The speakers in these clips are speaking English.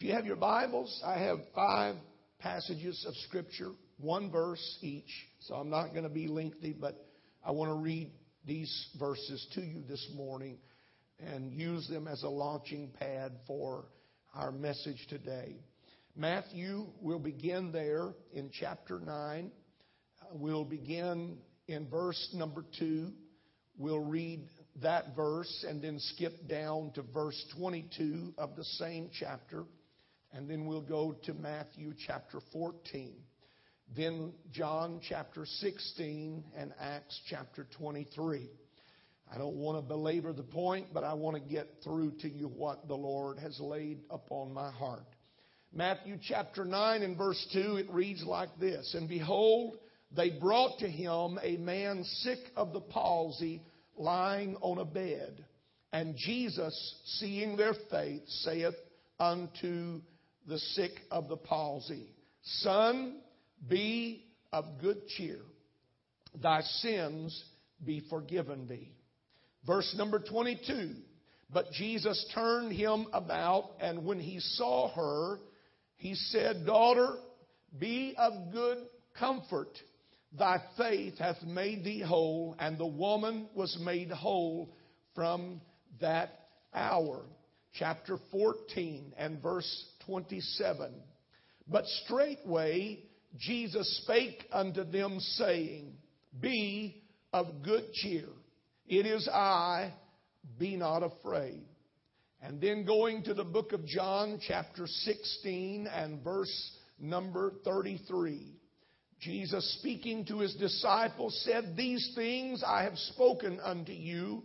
If you have your Bibles, I have five passages of Scripture, one verse each. So I'm not going to be lengthy, but I want to read these verses to you this morning and use them as a launching pad for our message today. Matthew will begin there in chapter 9. We'll begin in verse number 2. We'll read that verse and then skip down to verse 22 of the same chapter. And then we'll go to Matthew chapter 14. Then John chapter 16 and Acts chapter 23. I don't want to belabor the point, but I want to get through to you what the Lord has laid upon my heart. Matthew chapter 9 and verse 2, it reads like this And behold, they brought to him a man sick of the palsy, lying on a bed. And Jesus, seeing their faith, saith unto the sick of the palsy, Son, be of good cheer. Thy sins be forgiven thee. Verse number 22. But Jesus turned him about, and when he saw her, he said, Daughter, be of good comfort. Thy faith hath made thee whole. And the woman was made whole from that hour. Chapter 14 and verse 27. But straightway Jesus spake unto them, saying, Be of good cheer. It is I, be not afraid. And then going to the book of John, chapter 16 and verse number 33. Jesus speaking to his disciples said, These things I have spoken unto you,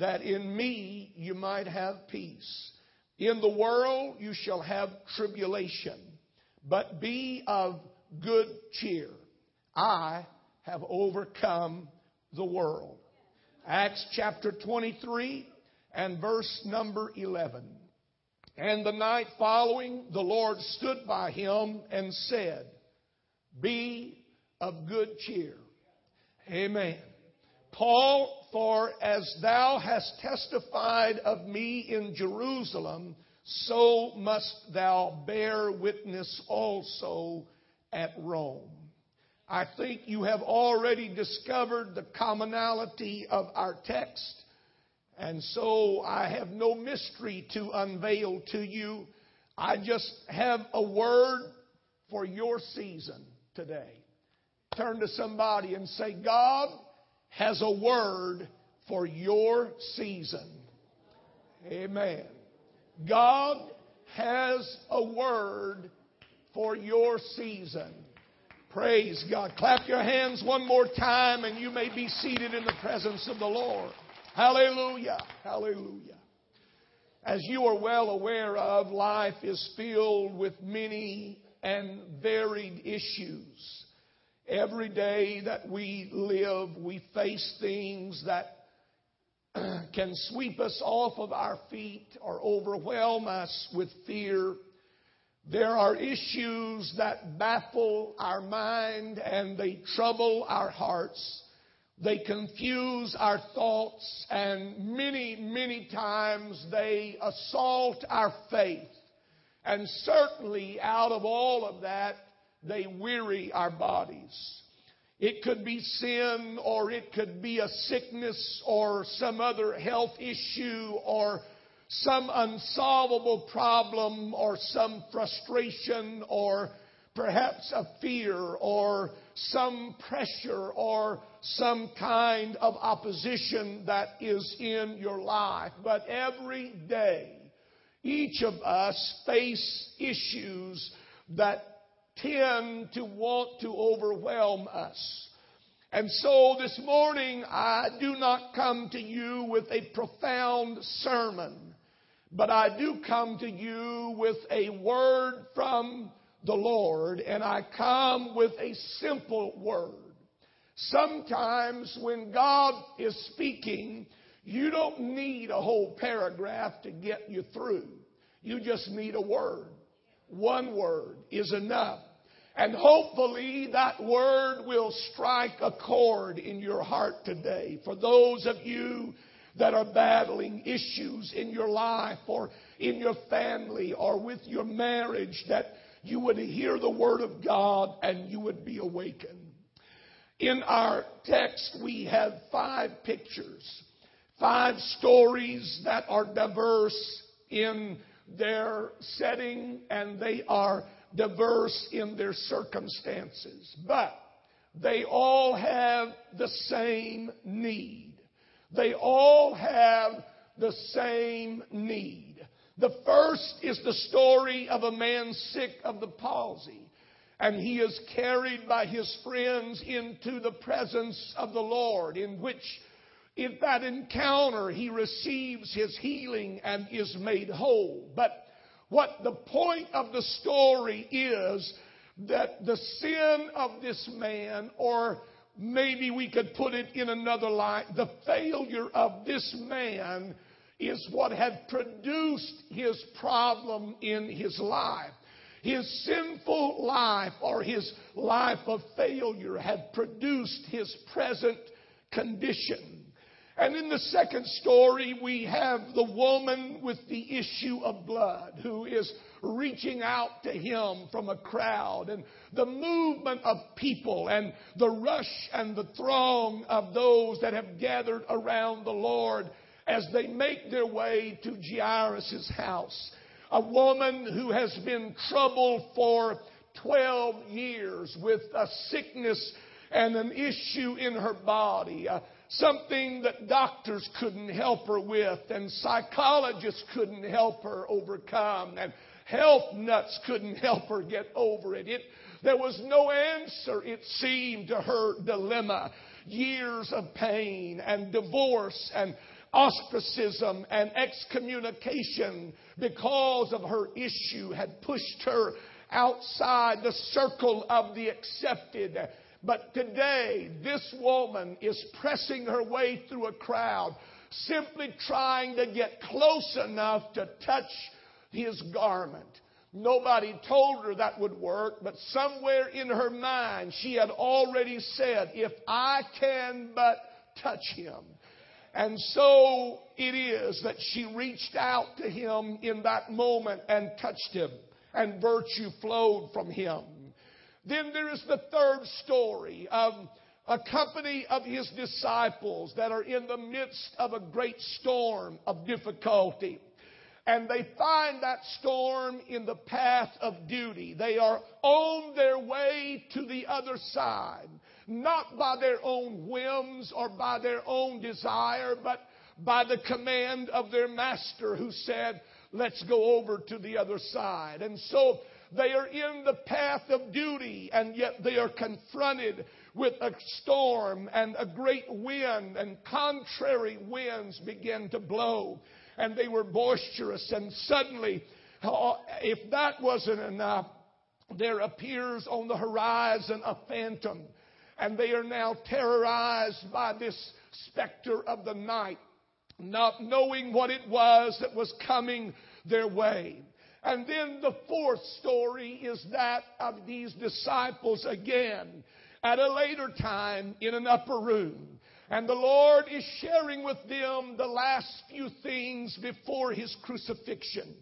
that in me you might have peace. In the world you shall have tribulation, but be of good cheer. I have overcome the world. Acts chapter 23 and verse number 11. And the night following, the Lord stood by him and said, Be of good cheer. Amen. Paul, for as thou hast testified of me in Jerusalem, so must thou bear witness also at Rome. I think you have already discovered the commonality of our text. And so I have no mystery to unveil to you. I just have a word for your season today. Turn to somebody and say, God has a word for your season. Amen. God has a word for your season. Praise God. Clap your hands one more time and you may be seated in the presence of the Lord. Hallelujah. Hallelujah. As you are well aware of, life is filled with many and varied issues. Every day that we live, we face things that can sweep us off of our feet or overwhelm us with fear there are issues that baffle our mind and they trouble our hearts. They confuse our thoughts and many, many times they assault our faith. And certainly out of all of that, they weary our bodies. It could be sin or it could be a sickness or some other health issue or some unsolvable problem or some frustration or perhaps a fear or some pressure or some kind of opposition that is in your life. But every day, each of us face issues that tend to want to overwhelm us. And so this morning, I do not come to you with a profound sermon. But I do come to you with a word from the Lord, and I come with a simple word. Sometimes when God is speaking, you don't need a whole paragraph to get you through. You just need a word. One word is enough. And hopefully that word will strike a chord in your heart today. For those of you that are battling issues in your life or in your family or with your marriage, that you would hear the Word of God and you would be awakened. In our text, we have five pictures, five stories that are diverse in their setting and they are diverse in their circumstances. But they all have the same need. They all have the same need. The first is the story of a man sick of the palsy. And he is carried by his friends into the presence of the Lord, in which, in that encounter, he receives his healing and is made whole. But what the point of the story is that the sin of this man, or maybe we could put it in another light, the failure of this man is what had produced his problem in his life. His sinful life or his life of failure had produced his present condition. And in the second story, we have the woman with the issue of blood who is reaching out to him from a crowd and the movement of people and the rush and the throng of those that have gathered around the Lord as they make their way to Jairus' house. A woman who has been troubled for 12 years with a sickness and an issue in her body. Something that doctors couldn't help her with and psychologists couldn't help her overcome and health nuts couldn't help her get over it. it there was no answer, it seemed, to her dilemma. Years of pain and divorce and ostracism and excommunication because of her issue had pushed her outside the circle of the accepted. But today, this woman is pressing her way through a crowd, simply trying to get close enough to touch his garment. Nobody told her that would work, but somewhere in her mind, she had already said, If I can but touch him, and so it is that she reached out to him in that moment and touched him, and virtue flowed from him. Then there is the third story of a company of his disciples that are in the midst of a great storm of difficulty. And they find that storm in the path of duty. They are on their way to the other side not by their own whims or by their own desire, but by the command of their master who said, let's go over to the other side. And so they are in the path of duty and yet they are confronted with a storm and a great wind and contrary winds begin to blow and they were boisterous and suddenly uh, if that wasn't enough there appears on the horizon a phantom and they are now terrorized by this specter of the night, not knowing what it was that was coming their way. And then the fourth story is that of these disciples again at a later time in an upper room. And the Lord is sharing with them the last few things before His crucifixion.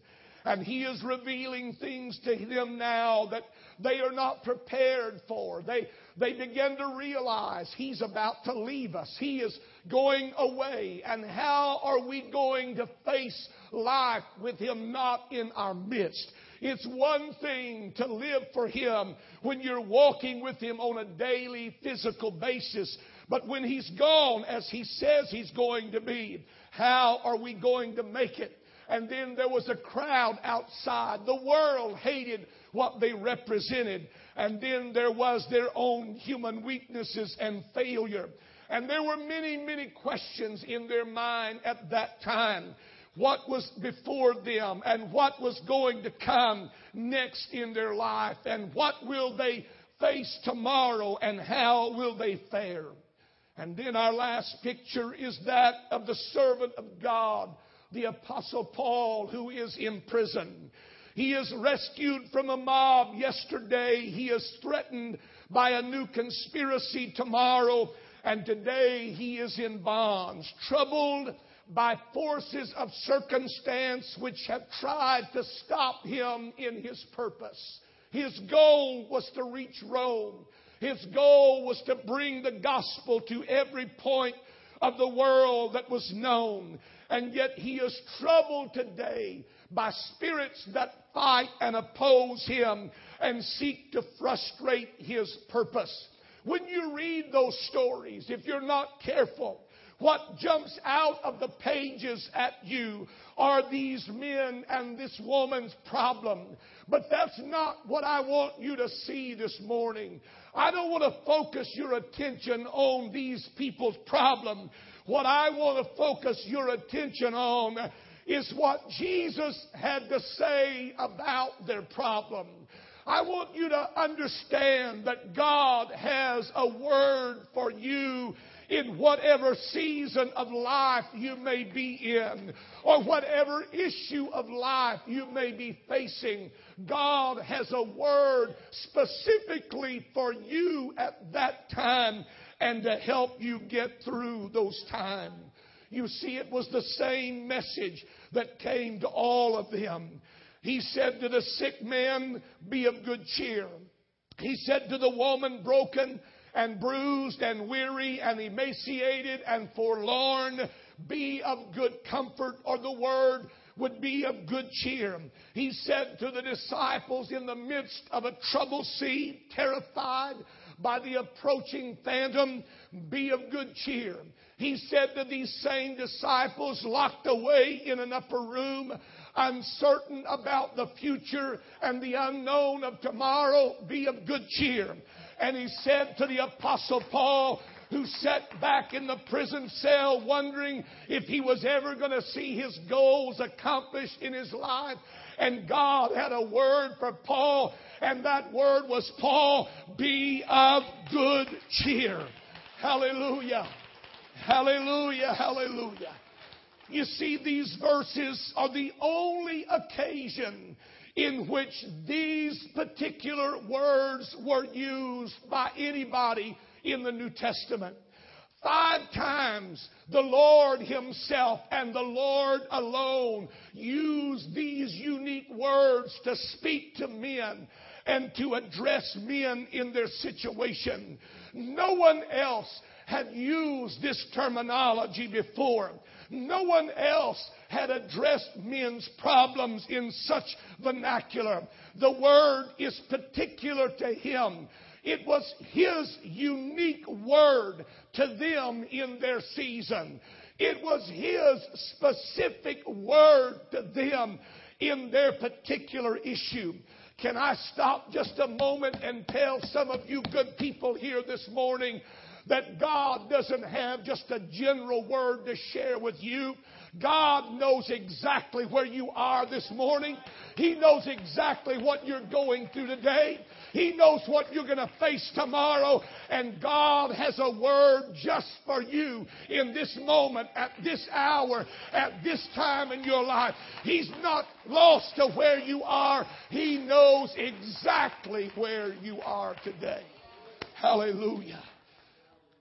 And He is revealing things to them now that they are not prepared for. They, they begin to realize He's about to leave us. He is going away. And how are we going to face life with Him not in our midst? It's one thing to live for Him when you're walking with Him on a daily physical basis. But when He's gone, as He says He's going to be, how are we going to make it? And then there was a crowd outside. The world hated what they represented. And then there was their own human weaknesses and failure. And there were many, many questions in their mind at that time. What was before them and what was going to come next in their life and what will they face tomorrow and how will they fare. And then our last picture is that of the servant of God, the apostle Paul, who is in prison. He is rescued from a mob yesterday. He is threatened by a new conspiracy tomorrow. And today he is in bonds, troubled by forces of circumstance which have tried to stop him in his purpose. His goal was to reach Rome. His goal was to bring the gospel to every point of the world that was known. And yet he is troubled today by spirits that fight and oppose him and seek to frustrate his purpose. When you read those stories, if you're not careful, what jumps out of the pages at you are these men and this woman's problem. But that's not what I want you to see this morning. I don't want to focus your attention on these people's problem. What I want to focus your attention on is what Jesus had to say about their problem. I want you to understand that God has a word for you in whatever season of life you may be in or whatever issue of life you may be facing. God has a word specifically for you at that time and to help you get through those times. You see, it was the same message that came to all of them. He said to the sick man, Be of good cheer. He said to the woman broken and bruised and weary and emaciated and forlorn, Be of good comfort, or the word would be of good cheer. He said to the disciples in the midst of a troubled sea, terrified by the approaching phantom, Be of good cheer. He said to these same disciples locked away in an upper room, uncertain about the future and the unknown of tomorrow, be of good cheer. And he said to the apostle Paul, who sat back in the prison cell wondering if he was ever going to see his goals accomplished in his life. And God had a word for Paul, and that word was Paul, be of good cheer. Hallelujah. Hallelujah. Hallelujah. You see, these verses are the only occasion in which these particular words were used by anybody in the New Testament. Five times the Lord Himself and the Lord alone used these unique words to speak to men and to address men in their situation. No one else had used this terminology before. No one else had addressed men's problems in such vernacular. The word is particular to him. It was his unique word to them in their season. It was his specific word to them in their particular issue. Can I stop just a moment and tell some of you good people here this morning that God doesn't have just a general word to share with you. God knows exactly where you are this morning. He knows exactly what you're going through today. He knows what you're going to face tomorrow. And God has a word just for you in this moment, at this hour, at this time in your life. He's not lost to where you are. He knows exactly where you are today. Hallelujah.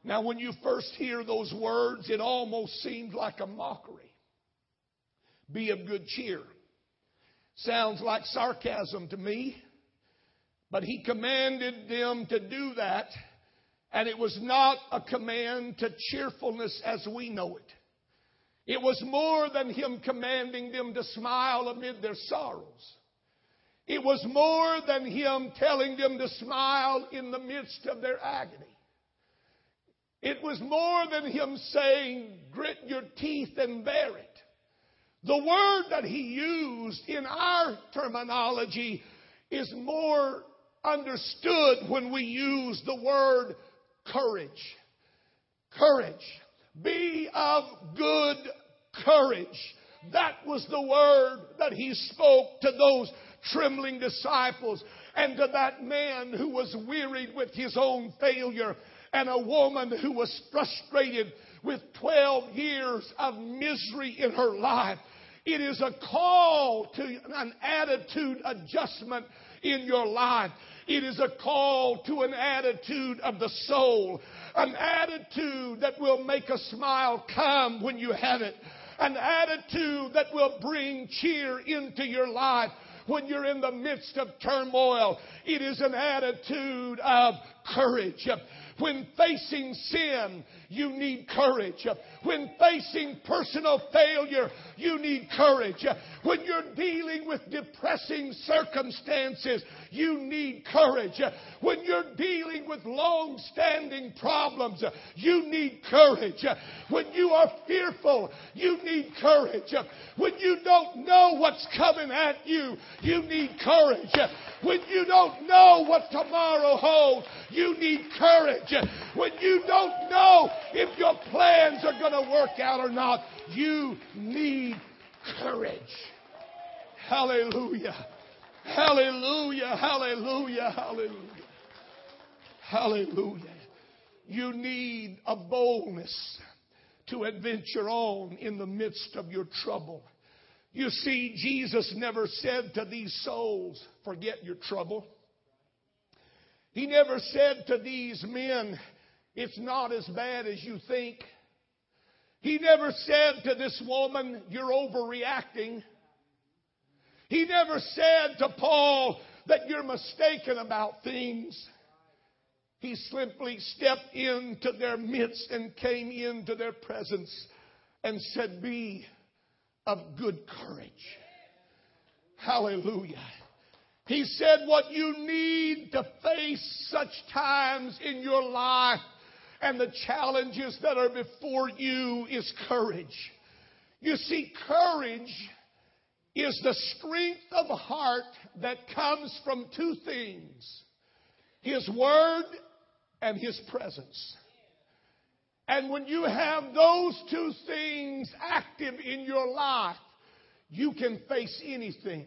Now, when you first hear those words, it almost seemed like a mockery. Be of good cheer. Sounds like sarcasm to me. But he commanded them to do that, and it was not a command to cheerfulness as we know it. It was more than him commanding them to smile amid their sorrows. It was more than him telling them to smile in the midst of their agony. It was more than him saying, grit your teeth and bear it. The word that he used in our terminology is more understood when we use the word courage. Courage. Be of good courage. That was the word that he spoke to those trembling disciples and to that man who was wearied with his own failure and a woman who was frustrated with 12 years of misery in her life. It is a call to an attitude adjustment in your life. It is a call to an attitude of the soul, an attitude that will make a smile come when you have it an attitude that will bring cheer into your life when you're in the midst of turmoil. It is an attitude of courage. When facing sin, you need courage. When facing personal failure, you need courage. When you're dealing with depressing circumstances, you need courage. When you're dealing with long standing problems, you need courage. When you are fearful, you need courage. When you don't know what's coming at you, you need courage. When you don't know what tomorrow holds, you need courage. When you don't know if your plans are going to work out or not, you need courage. Hallelujah. Hallelujah. Hallelujah. Hallelujah. Hallelujah. You need a boldness to adventure on in the midst of your trouble. You see, Jesus never said to these souls, forget your trouble. He never said to these men, it's not as bad as you think. He never said to this woman, you're overreacting. He never said to Paul that you're mistaken about things. He simply stepped into their midst and came into their presence and said, Be of good courage. Hallelujah. He said, What you need to face such times in your life and the challenges that are before you is courage. You see, courage is the strength of heart that comes from two things His Word and His presence. And when you have those two things active in your life, you can face anything.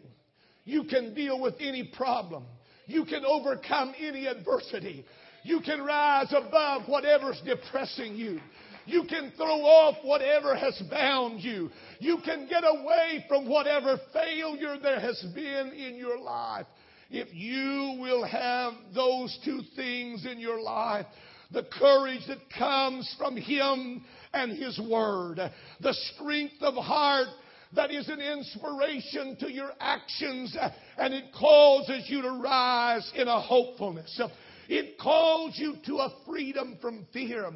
You can deal with any problem. You can overcome any adversity. You can rise above whatever's depressing you. You can throw off whatever has bound you. You can get away from whatever failure there has been in your life. If you will have those two things in your life, the courage that comes from Him and His Word, the strength of heart that is an inspiration to your actions and it causes you to rise in a hopefulness. It calls you to a freedom from fear.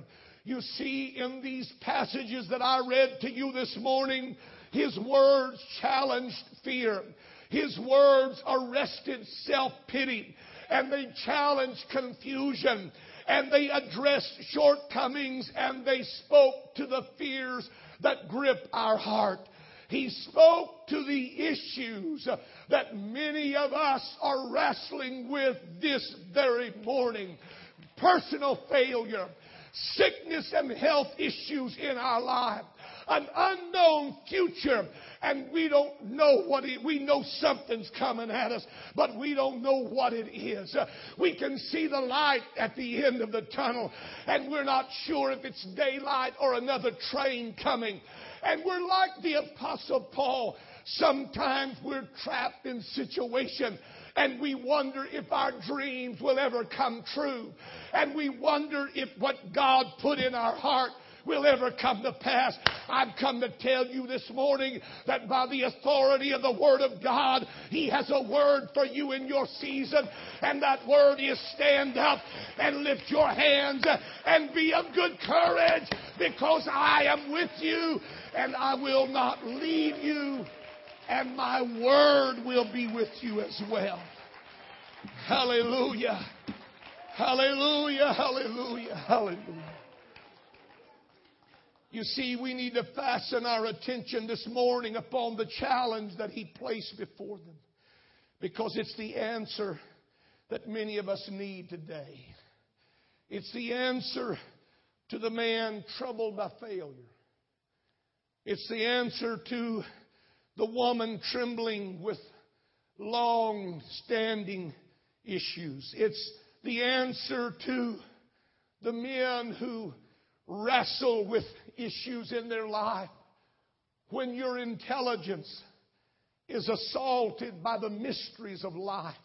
You see, in these passages that I read to you this morning, His words challenged fear. His words arrested self pity and they challenged confusion and they addressed shortcomings and they spoke to the fears that grip our heart. He spoke to the issues that many of us are wrestling with this very morning. Personal failure, sickness and health issues in our life, an unknown future, and we don't know what it, we know something's coming at us, but we don't know what it is. We can see the light at the end of the tunnel, and we're not sure if it's daylight or another train coming. And we're like the apostle Paul. Sometimes we're trapped in situation and we wonder if our dreams will ever come true. And we wonder if what God put in our heart will ever come to pass. I've come to tell you this morning that by the authority of the Word of God, He has a word for you in your season. And that word is stand up and lift your hands and be of good courage because I am with you and I will not leave you and my word will be with you as well. Hallelujah. Hallelujah. Hallelujah. Hallelujah. You see, we need to fasten our attention this morning upon the challenge that He placed before them because it's the answer that many of us need today. It's the answer to the man troubled by failure. It's the answer to the woman trembling with long standing issues. It's the answer to the men who wrestle with issues in their life when your intelligence is assaulted by the mysteries of life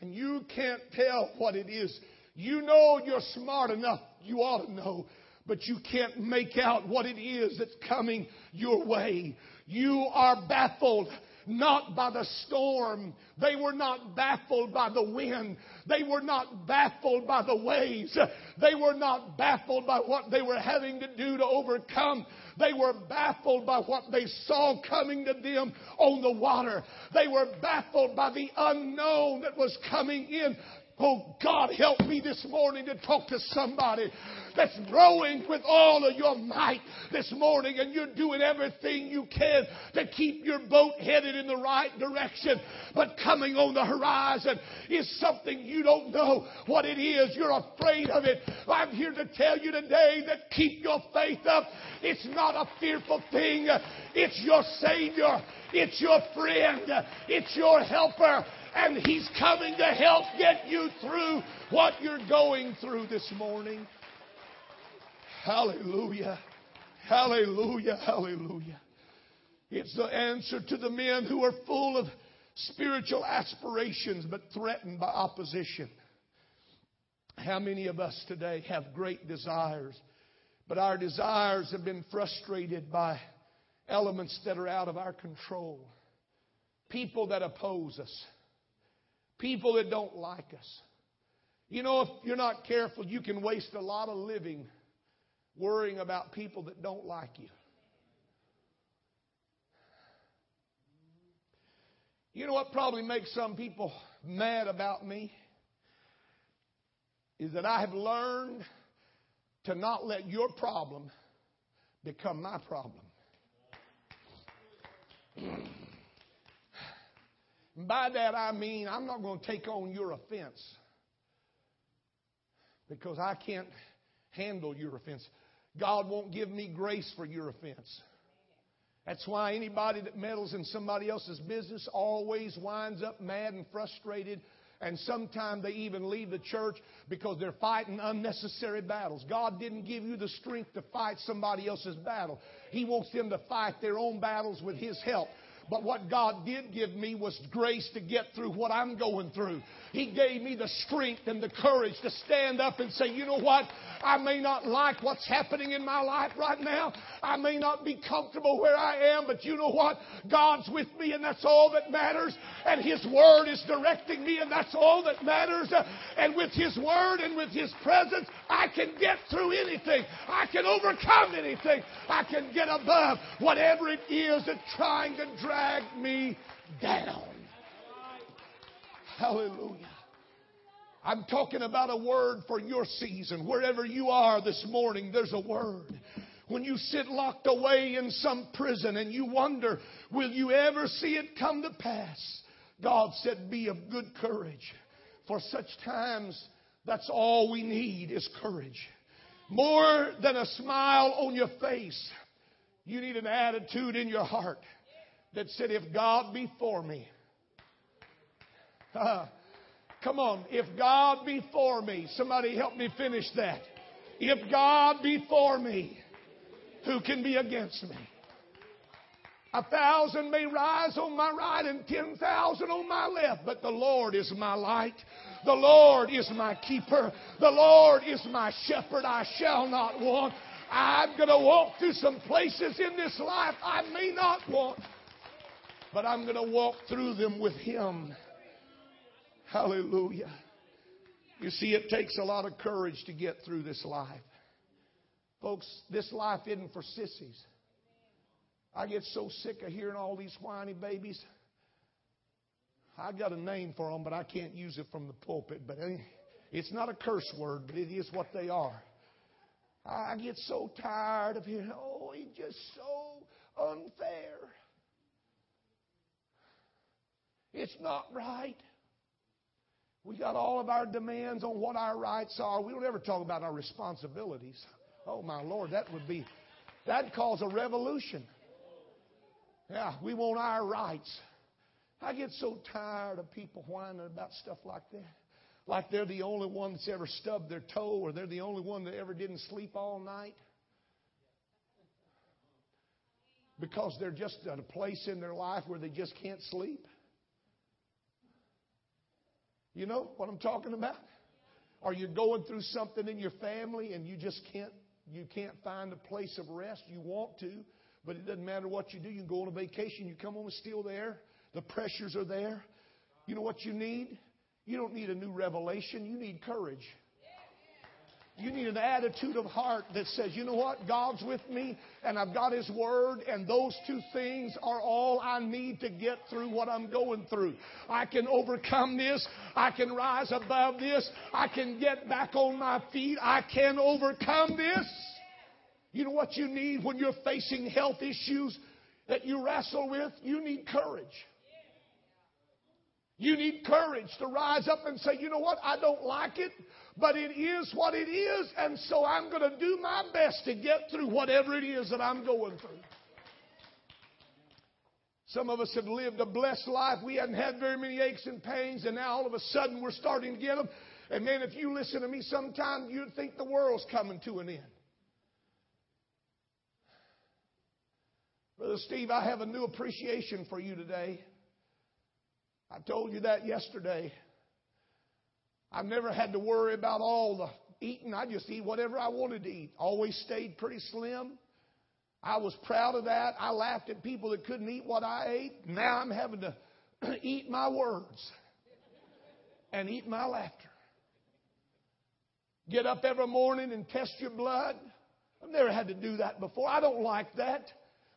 and you can't tell what it is. You know you're smart enough, you ought to know, but you can't make out what it is that's coming your way. You are baffled not by the storm. They were not baffled by the wind. They were not baffled by the waves. They were not baffled by what they were having to do to overcome. They were baffled by what they saw coming to them on the water. They were baffled by the unknown that was coming in. Oh, God, help me this morning to talk to somebody that's growing with all of your might this morning and you're doing everything you can to keep your boat headed in the right direction. But coming on the horizon is something you don't know what it is. You're afraid of it. I'm here to tell you today that keep your faith up. It's not a fearful thing. It's your Savior. It's your friend. It's your helper and He's coming to help get you through what you're going through this morning. Hallelujah. Hallelujah. Hallelujah. It's the answer to the men who are full of spiritual aspirations but threatened by opposition. How many of us today have great desires, but our desires have been frustrated by elements that are out of our control? People that oppose us people that don't like us. You know, if you're not careful, you can waste a lot of living worrying about people that don't like you. You know what probably makes some people mad about me? Is that I have learned to not let your problem become my problem. And by that I mean I'm not going to take on your offense because I can't handle your offense. God won't give me grace for your offense. That's why anybody that meddles in somebody else's business always winds up mad and frustrated. And sometimes they even leave the church because they're fighting unnecessary battles. God didn't give you the strength to fight somebody else's battle. He wants them to fight their own battles with His help. But what God did give me was grace to get through what I'm going through. He gave me the strength and the courage to stand up and say, you know what? I may not like what's happening in my life right now. I may not be comfortable where I am, but you know what? God's with me and that's all that matters. And His Word is directing me and that's all that matters. And with His Word and with His presence, I can get through anything. I can overcome anything. I can get above whatever it is that's trying to drag me down. Hallelujah. I'm talking about a word for your season. Wherever you are this morning, there's a word. When you sit locked away in some prison and you wonder, will you ever see it come to pass? God said, be of good courage. For such times, that's all we need is courage. More than a smile on your face, you need an attitude in your heart that said, if God be for me, uh, come on. If God be for me, somebody help me finish that. If God be for me, who can be against me? A thousand may rise on my right and ten thousand on my left, but the Lord is my light. The Lord is my keeper. The Lord is my shepherd. I shall not want. I'm going to walk through some places in this life I may not want, but I'm going to walk through them with Him. Hallelujah. You see, it takes a lot of courage to get through this life. Folks, this life isn't for sissies. I get so sick of hearing all these whiny babies. I got a name for them, but I can't use it from the pulpit. But eh, it's not a curse word, but it is what they are. I get so tired of hearing, oh, it's just so unfair. It's not right. We got all of our demands on what our rights are. We don't ever talk about our responsibilities. Oh my Lord, that would be that'd cause a revolution. Yeah, we want our rights. I get so tired of people whining about stuff like that. Like they're the only one that's ever stubbed their toe or they're the only one that ever didn't sleep all night. Because they're just at a place in their life where they just can't sleep. You know what I'm talking about? Are you going through something in your family and you just can't You can't find a place of rest. You want to, but it doesn't matter what you do. You can go on a vacation. You come home, still there. The pressures are there. You know what you need? You don't need a new revelation. You need courage. You need an attitude of heart that says, you know what? God's with me and I've got His Word and those two things are all I need to get through what I'm going through. I can overcome this. I can rise above this. I can get back on my feet. I can overcome this. You know what you need when you're facing health issues that you wrestle with? You need courage. You need courage to rise up and say, you know what? I don't like it, but it is what it is, and so I'm going to do my best to get through whatever it is that I'm going through. Some of us have lived a blessed life. We hadn't had very many aches and pains, and now all of a sudden we're starting to get them. And man, if you listen to me sometime, you'd think the world's coming to an end. Brother Steve, I have a new appreciation for you today. I told you that yesterday. I've never had to worry about all the eating. I just eat whatever I wanted to eat. Always stayed pretty slim. I was proud of that. I laughed at people that couldn't eat what I ate. Now I'm having to eat my words and eat my laughter. Get up every morning and test your blood. I've never had to do that before. I don't like that.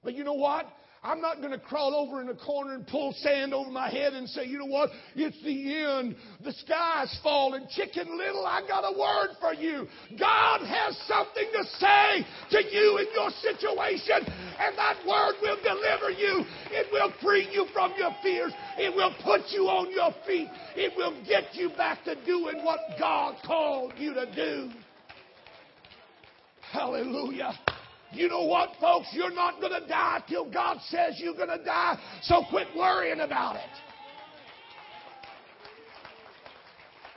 But you know what? I'm not going to crawl over in a corner and pull sand over my head and say, you know what? It's the end. The sky's falling. Chicken Little, I got a word for you. God has something to say to you in your situation, and that word will deliver you. It will free you from your fears. It will put you on your feet. It will get you back to doing what God called you to do. Hallelujah. You know what, folks? You're not going to die till God says you're going to die, so quit worrying about it.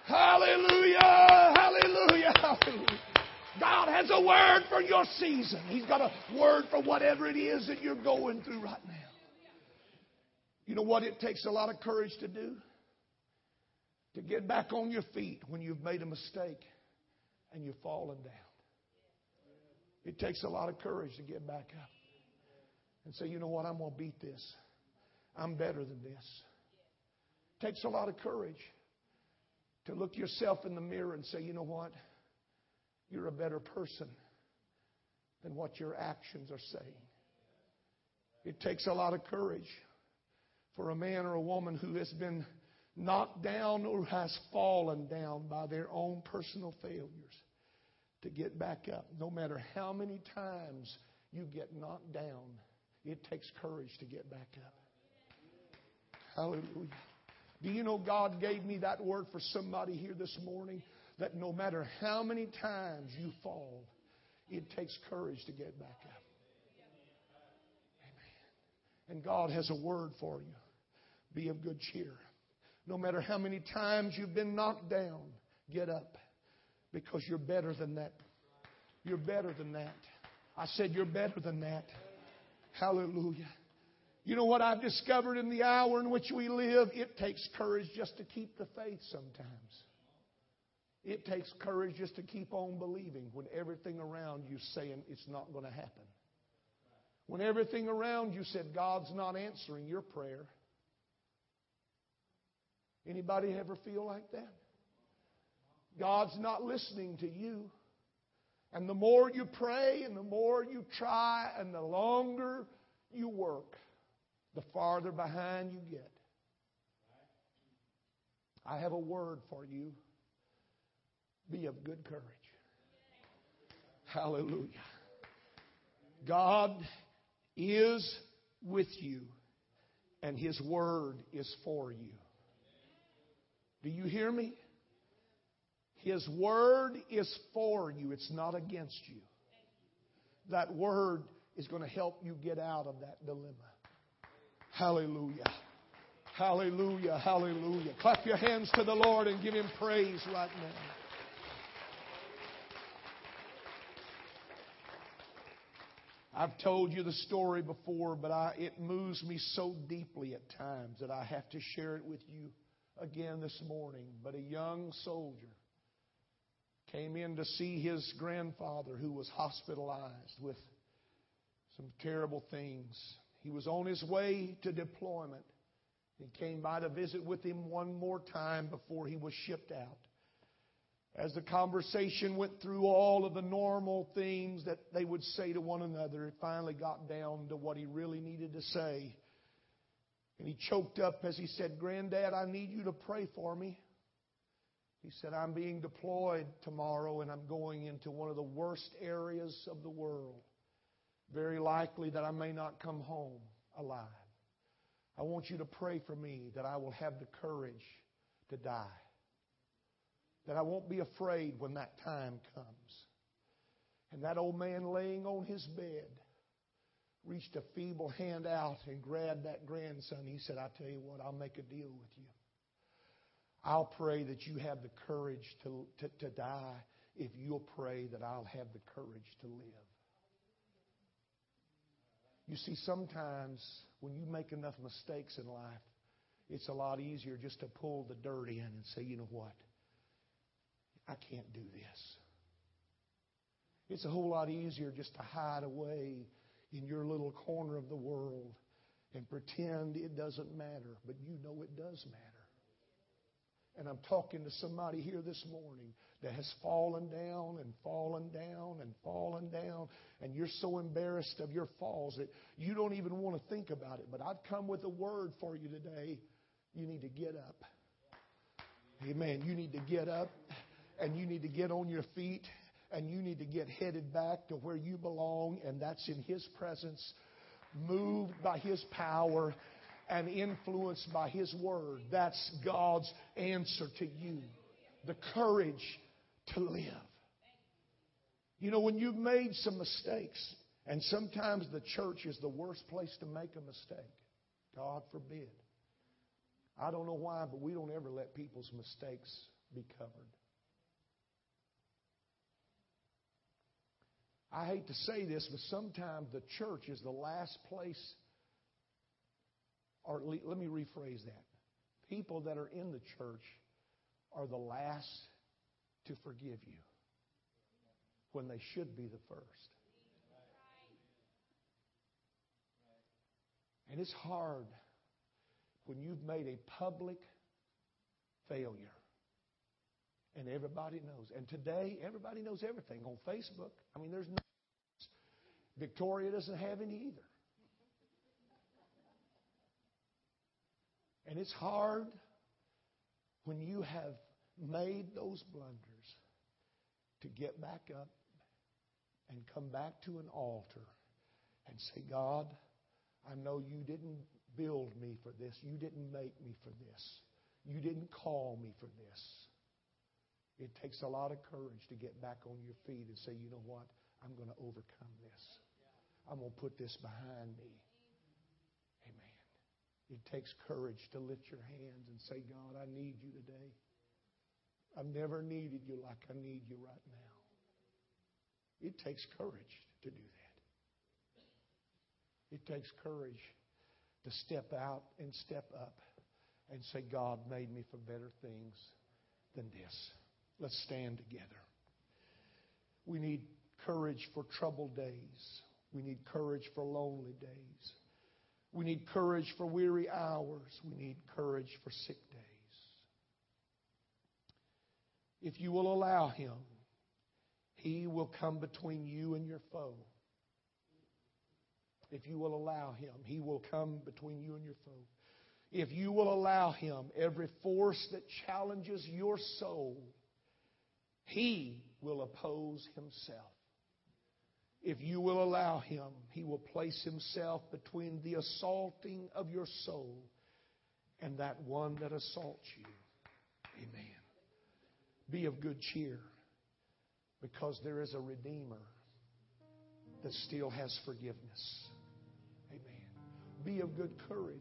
Hallelujah, hallelujah, hallelujah. God has a word for your season. He's got a word for whatever it is that you're going through right now. You know what it takes a lot of courage to do? To get back on your feet when you've made a mistake and you've fallen down. It takes a lot of courage to get back up and say, you know what, I'm going to beat this. I'm better than this. It takes a lot of courage to look yourself in the mirror and say, you know what, you're a better person than what your actions are saying. It takes a lot of courage for a man or a woman who has been knocked down or has fallen down by their own personal failures to get back up. No matter how many times you get knocked down, it takes courage to get back up. Hallelujah. Do you know God gave me that word for somebody here this morning? That no matter how many times you fall, it takes courage to get back up. Amen. And God has a word for you. Be of good cheer. No matter how many times you've been knocked down, get up because you're better than that. You're better than that. I said, You're better than that. Hallelujah. You know what I've discovered in the hour in which we live? It takes courage just to keep the faith sometimes. It takes courage just to keep on believing when everything around you saying it's not going to happen. When everything around you said God's not answering your prayer. Anybody ever feel like that? God's not listening to you. And the more you pray and the more you try and the longer you work, the farther behind you get. I have a word for you. Be of good courage. Hallelujah. God is with you, and His word is for you. Do you hear me? His word is for you, it's not against you. That word is going to help you get out of that dilemma. Hallelujah. Hallelujah. Hallelujah. Clap your hands to the Lord and give Him praise right now. I've told you the story before, but I, it moves me so deeply at times that I have to share it with you again this morning. But a young soldier came in to see his grandfather who was hospitalized with some terrible things. He was on his way to deployment. He came by to visit with him one more time before he was shipped out. As the conversation went through all of the normal things that they would say to one another, it finally got down to what he really needed to say. And he choked up as he said, Granddad, I need you to pray for me. He said, I'm being deployed tomorrow and I'm going into one of the worst areas of the world. Very likely that I may not come home alive. I want you to pray for me that I will have the courage to die. That I won't be afraid when that time comes. And that old man laying on his bed reached a feeble hand out and grabbed that grandson. He said, I tell you what, I'll make a deal with you. I'll pray that you have the courage to, to, to die if you'll pray that I'll have the courage to live. You see, sometimes when you make enough mistakes in life, it's a lot easier just to pull the dirt in and say, you know what? I can't do this. It's a whole lot easier just to hide away in your little corner of the world and pretend it doesn't matter, but you know it does matter. And I'm talking to somebody here this morning that has fallen down and fallen down and fallen down, and you're so embarrassed of your falls that you don't even want to think about it. But I've come with a word for you today. You need to get up. Amen. You need to get up and you need to get on your feet and you need to get headed back to where you belong, and that's in His presence, moved by His power and influenced by His Word. That's God's answer to you. The courage to live. You know, when you've made some mistakes, and sometimes the church is the worst place to make a mistake. God forbid. I don't know why, but we don't ever let people's mistakes be covered. I hate to say this, but sometimes the church is the last place, or let me rephrase that. People that are in the church are the last to forgive you when they should be the first. And it's hard when you've made a public failure. And everybody knows. And today, everybody knows everything on Facebook. I mean, there's no. Victoria doesn't have any either. And it's hard when you have made those blunders to get back up and come back to an altar and say, God, I know you didn't build me for this. You didn't make me for this. You didn't call me for this. It takes a lot of courage to get back on your feet and say, you know what? I'm going to overcome this. I'm going to put this behind me. It takes courage to lift your hands and say, God, I need you today. I've never needed you like I need you right now. It takes courage to do that. It takes courage to step out and step up and say, God made me for better things than this. Let's stand together. We need courage for troubled days. We need courage for lonely days. We need courage for weary hours. We need courage for sick days. If you will allow Him, He will come between you and your foe. If you will allow Him, He will come between you and your foe. If you will allow Him, every force that challenges your soul, He will oppose Himself. If you will allow Him, He will place Himself between the assaulting of your soul and that one that assaults you. Amen. Be of good cheer because there is a Redeemer that still has forgiveness. Amen. Be of good courage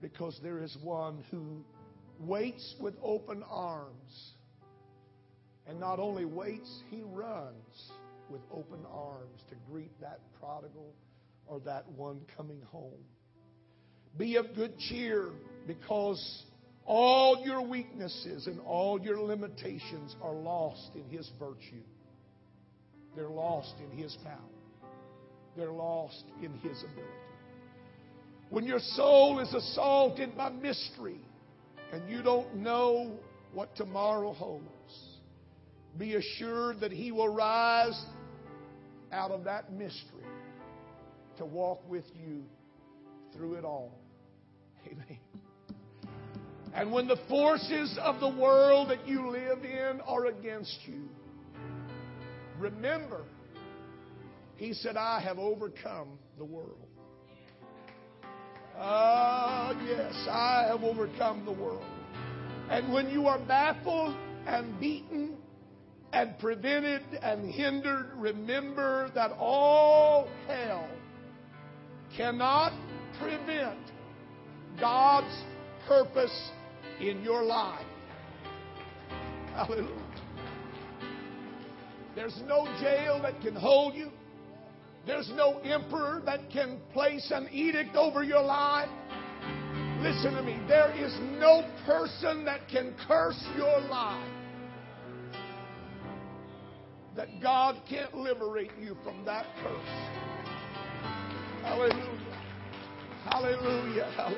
because there is one who waits with open arms. And not only waits, he runs with open arms to greet that prodigal or that one coming home. Be of good cheer because All your weaknesses and all your limitations are lost in His virtue. They're lost in His power. They're lost in His ability. When your soul is assaulted by mystery and you don't know what tomorrow holds, be assured that He will rise out of that mystery to walk with you through it all. Amen. And when the forces of the world that you live in are against you, remember, He said, I have overcome the world. Ah, yes, I have overcome the world. And when you are baffled and beaten and prevented and hindered, remember that all hell cannot prevent God's purpose in your life. Hallelujah. There's no jail that can hold you. There's no emperor that can place an edict over your life. Listen to me. There is no person that can curse your life that God can't liberate you from that curse. Hallelujah. Hallelujah.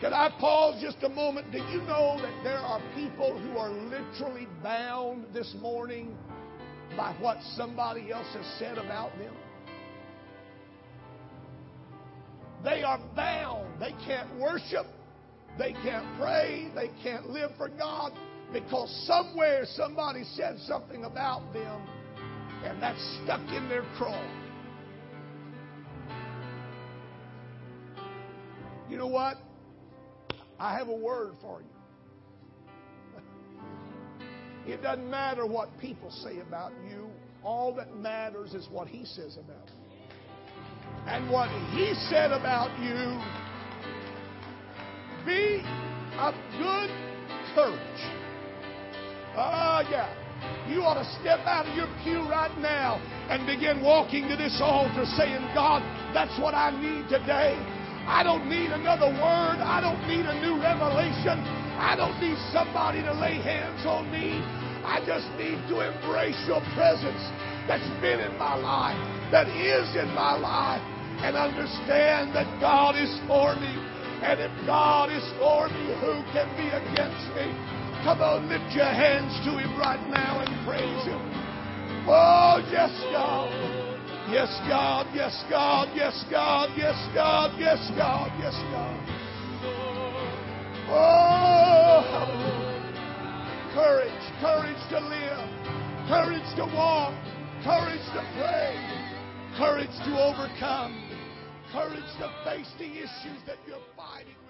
Can I pause just a moment? Do you know that there are people who are literally bound this morning by what somebody else has said about them? They are bound. They can't worship. They can't pray. They can't live for God because somewhere somebody said something about them and that's stuck in their craw. You know what? I have a word for you. It doesn't matter what people say about you. All that matters is what He says about you. And what He said about you, be of good courage. Oh, yeah. You ought to step out of your pew right now and begin walking to this altar saying, God, that's what I need today. I don't need another word. I don't need a new revelation. I don't need somebody to lay hands on me. I just need to embrace your presence that's been in my life, that is in my life, and understand that God is for me. And if God is for me, who can be against me? Come on, lift your hands to Him right now and praise Him. Oh, yes, God. Yes, God. Yes, God. Yes, God. Yes, God. Yes, God. Yes, God. Oh, hallelujah. Courage. Courage to live. Courage to walk. Courage to pray. Courage to overcome. Courage to face the issues that you're fighting.